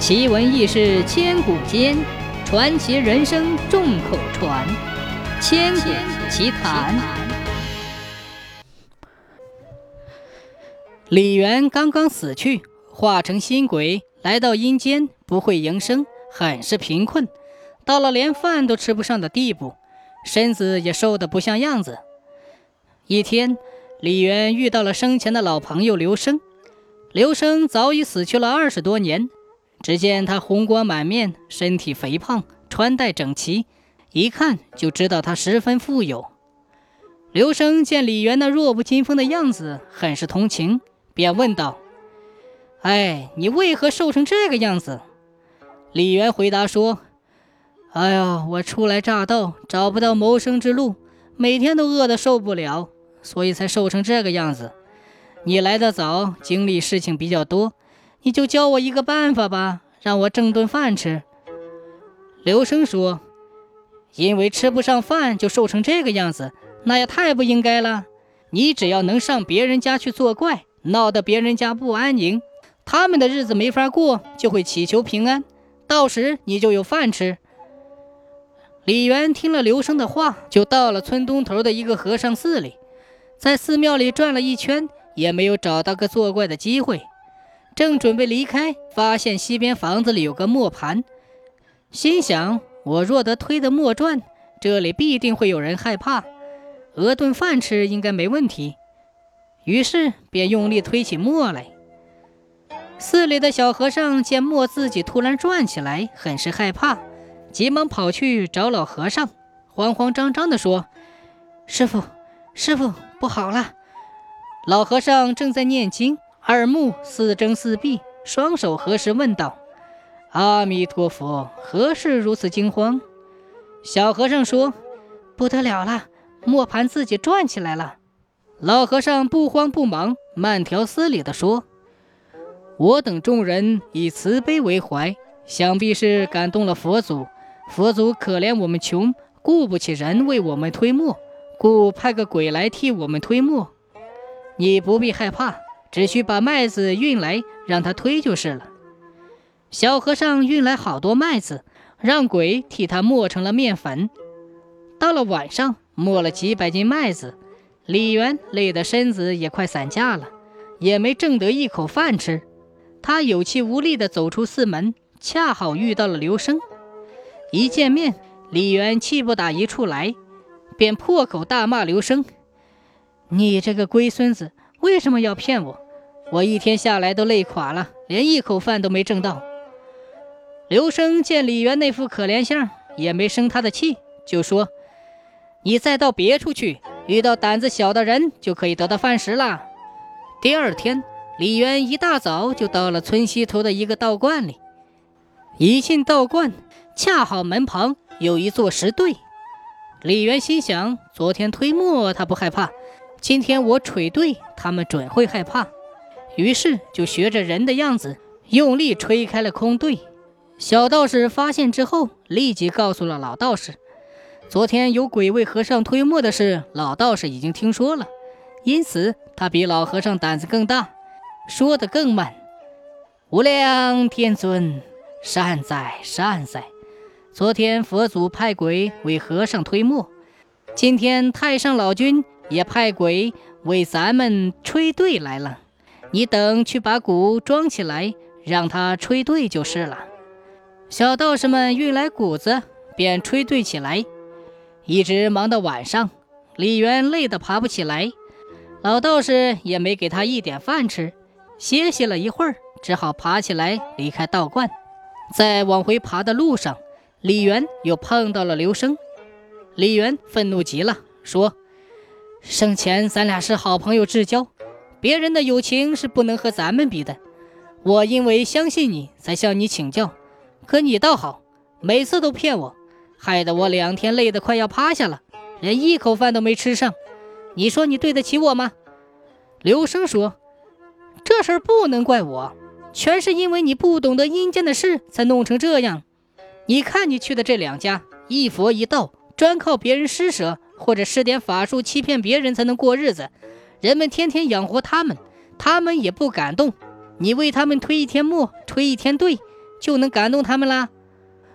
奇闻异事千古间，传奇人生众口传。千古奇谈。李渊刚刚死去，化成新鬼来到阴间，不会营生，很是贫困，到了连饭都吃不上的地步，身子也瘦得不像样子。一天，李渊遇到了生前的老朋友刘生。刘生早已死去了二十多年。只见他红光满面，身体肥胖，穿戴整齐，一看就知道他十分富有。刘生见李渊那弱不禁风的样子，很是同情，便问道：“哎，你为何瘦成这个样子？”李渊回答说：“哎呀，我初来乍到，找不到谋生之路，每天都饿得受不了，所以才瘦成这个样子。你来的早，经历事情比较多。”你就教我一个办法吧，让我挣顿饭吃。刘生说：“因为吃不上饭就瘦成这个样子，那也太不应该了。你只要能上别人家去作怪，闹得别人家不安宁，他们的日子没法过，就会祈求平安，到时你就有饭吃。”李元听了刘生的话，就到了村东头的一个和尚寺里，在寺庙里转了一圈，也没有找到个作怪的机会。正准备离开，发现西边房子里有个磨盘，心想：我若得推的磨转，这里必定会有人害怕，饿顿饭吃应该没问题。于是便用力推起磨来。寺里的小和尚见磨自己突然转起来，很是害怕，急忙跑去找老和尚，慌慌张张地说：“师傅，师傅，不好了！”老和尚正在念经。二目似睁似闭，双手合十问道：“阿弥陀佛，何事如此惊慌？”小和尚说：“不得了了，磨盘自己转起来了。”老和尚不慌不忙，慢条斯理地说：“我等众人以慈悲为怀，想必是感动了佛祖。佛祖可怜我们穷，顾不起人为我们推磨，故派个鬼来替我们推磨。你不必害怕。”只需把麦子运来，让他推就是了。小和尚运来好多麦子，让鬼替他磨成了面粉。到了晚上，磨了几百斤麦子，李元累得身子也快散架了，也没挣得一口饭吃。他有气无力地走出寺门，恰好遇到了刘生。一见面，李元气不打一处来，便破口大骂刘生：“你这个龟孙子！”为什么要骗我？我一天下来都累垮了，连一口饭都没挣到。刘生见李元那副可怜相，也没生他的气，就说：“你再到别处去，遇到胆子小的人，就可以得到饭食了。”第二天，李元一大早就到了村西头的一个道观里。一进道观，恰好门旁有一座石堆。李元心想：昨天推磨，他不害怕。今天我捶对，他们准会害怕。于是就学着人的样子，用力吹开了空对。小道士发现之后，立即告诉了老道士，昨天有鬼为和尚推磨的事，老道士已经听说了，因此他比老和尚胆子更大，说得更慢。无量天尊，善哉善哉！昨天佛祖派鬼为和尚推磨，今天太上老君。也派鬼为咱们吹对来了，你等去把鼓装起来，让他吹对就是了。小道士们运来鼓子，便吹对起来，一直忙到晚上。李元累得爬不起来，老道士也没给他一点饭吃，歇息了一会儿，只好爬起来离开道观。在往回爬的路上，李元又碰到了刘生。李元愤怒极了，说。生前咱俩是好朋友至交，别人的友情是不能和咱们比的。我因为相信你才向你请教，可你倒好，每次都骗我，害得我两天累得快要趴下了，连一口饭都没吃上。你说你对得起我吗？刘生说：“这事儿不能怪我，全是因为你不懂得阴间的事才弄成这样。你看你去的这两家，一佛一道，专靠别人施舍。”或者施点法术欺骗别人才能过日子，人们天天养活他们，他们也不感动。你为他们推一天磨，推一天队，就能感动他们啦。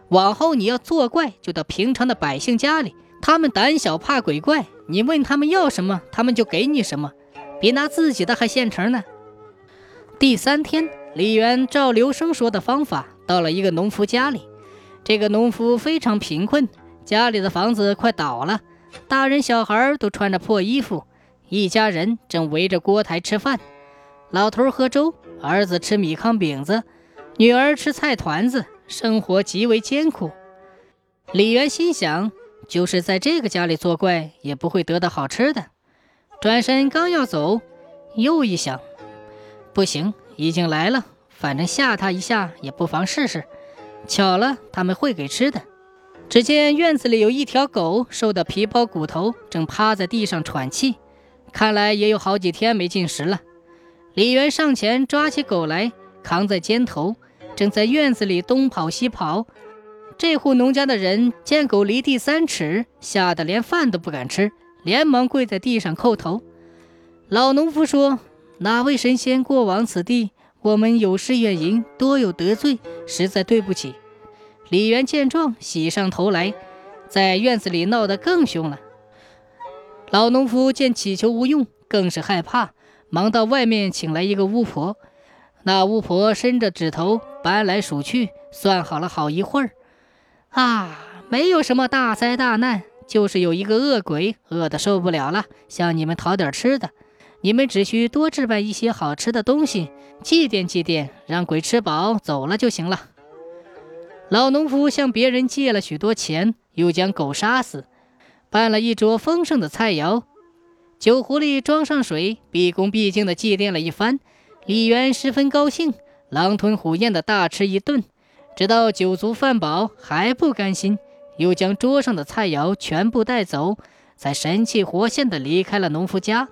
往后你要作怪，就到平常的百姓家里，他们胆小怕鬼怪，你问他们要什么，他们就给你什么，比拿自己的还现成呢。第三天，李元照刘生说的方法，到了一个农夫家里。这个农夫非常贫困，家里的房子快倒了，大人小孩都穿着破衣服，一家人正围着锅台吃饭。老头喝粥，儿子吃米糠饼子，女儿吃菜团子，生活极为艰苦。李渊心想，就是在这个家里作怪，也不会得到好吃的。转身刚要走，又一想，不行，已经来了，反正吓他一下也不妨试试。巧了，他们会给吃的。只见院子里有一条狗，瘦得皮包骨头，正趴在地上喘气，看来也有好几天没进食了。李渊上前抓起狗来，扛在肩头，正在院子里东跑西跑。这户农家的人见狗离地三尺，吓得连饭都不敢吃，连忙跪在地上叩头。老农夫说：“哪位神仙过往此地？我们有失远迎，多有得罪，实在对不起。”李渊见状，喜上头来，在院子里闹得更凶了。老农夫见乞求无用，更是害怕。忙到外面请来一个巫婆，那巫婆伸着指头搬来数去，算好了好一会儿。啊，没有什么大灾大难，就是有一个恶鬼饿得受不了了，向你们讨点吃的。你们只需多置办一些好吃的东西，祭奠祭奠，让鬼吃饱走了就行了。老农夫向别人借了许多钱，又将狗杀死，办了一桌丰盛的菜肴。酒壶里装上水，毕恭毕敬地祭奠了一番。李渊十分高兴，狼吞虎咽地大吃一顿，直到酒足饭饱还不甘心，又将桌上的菜肴全部带走，才神气活现地离开了农夫家。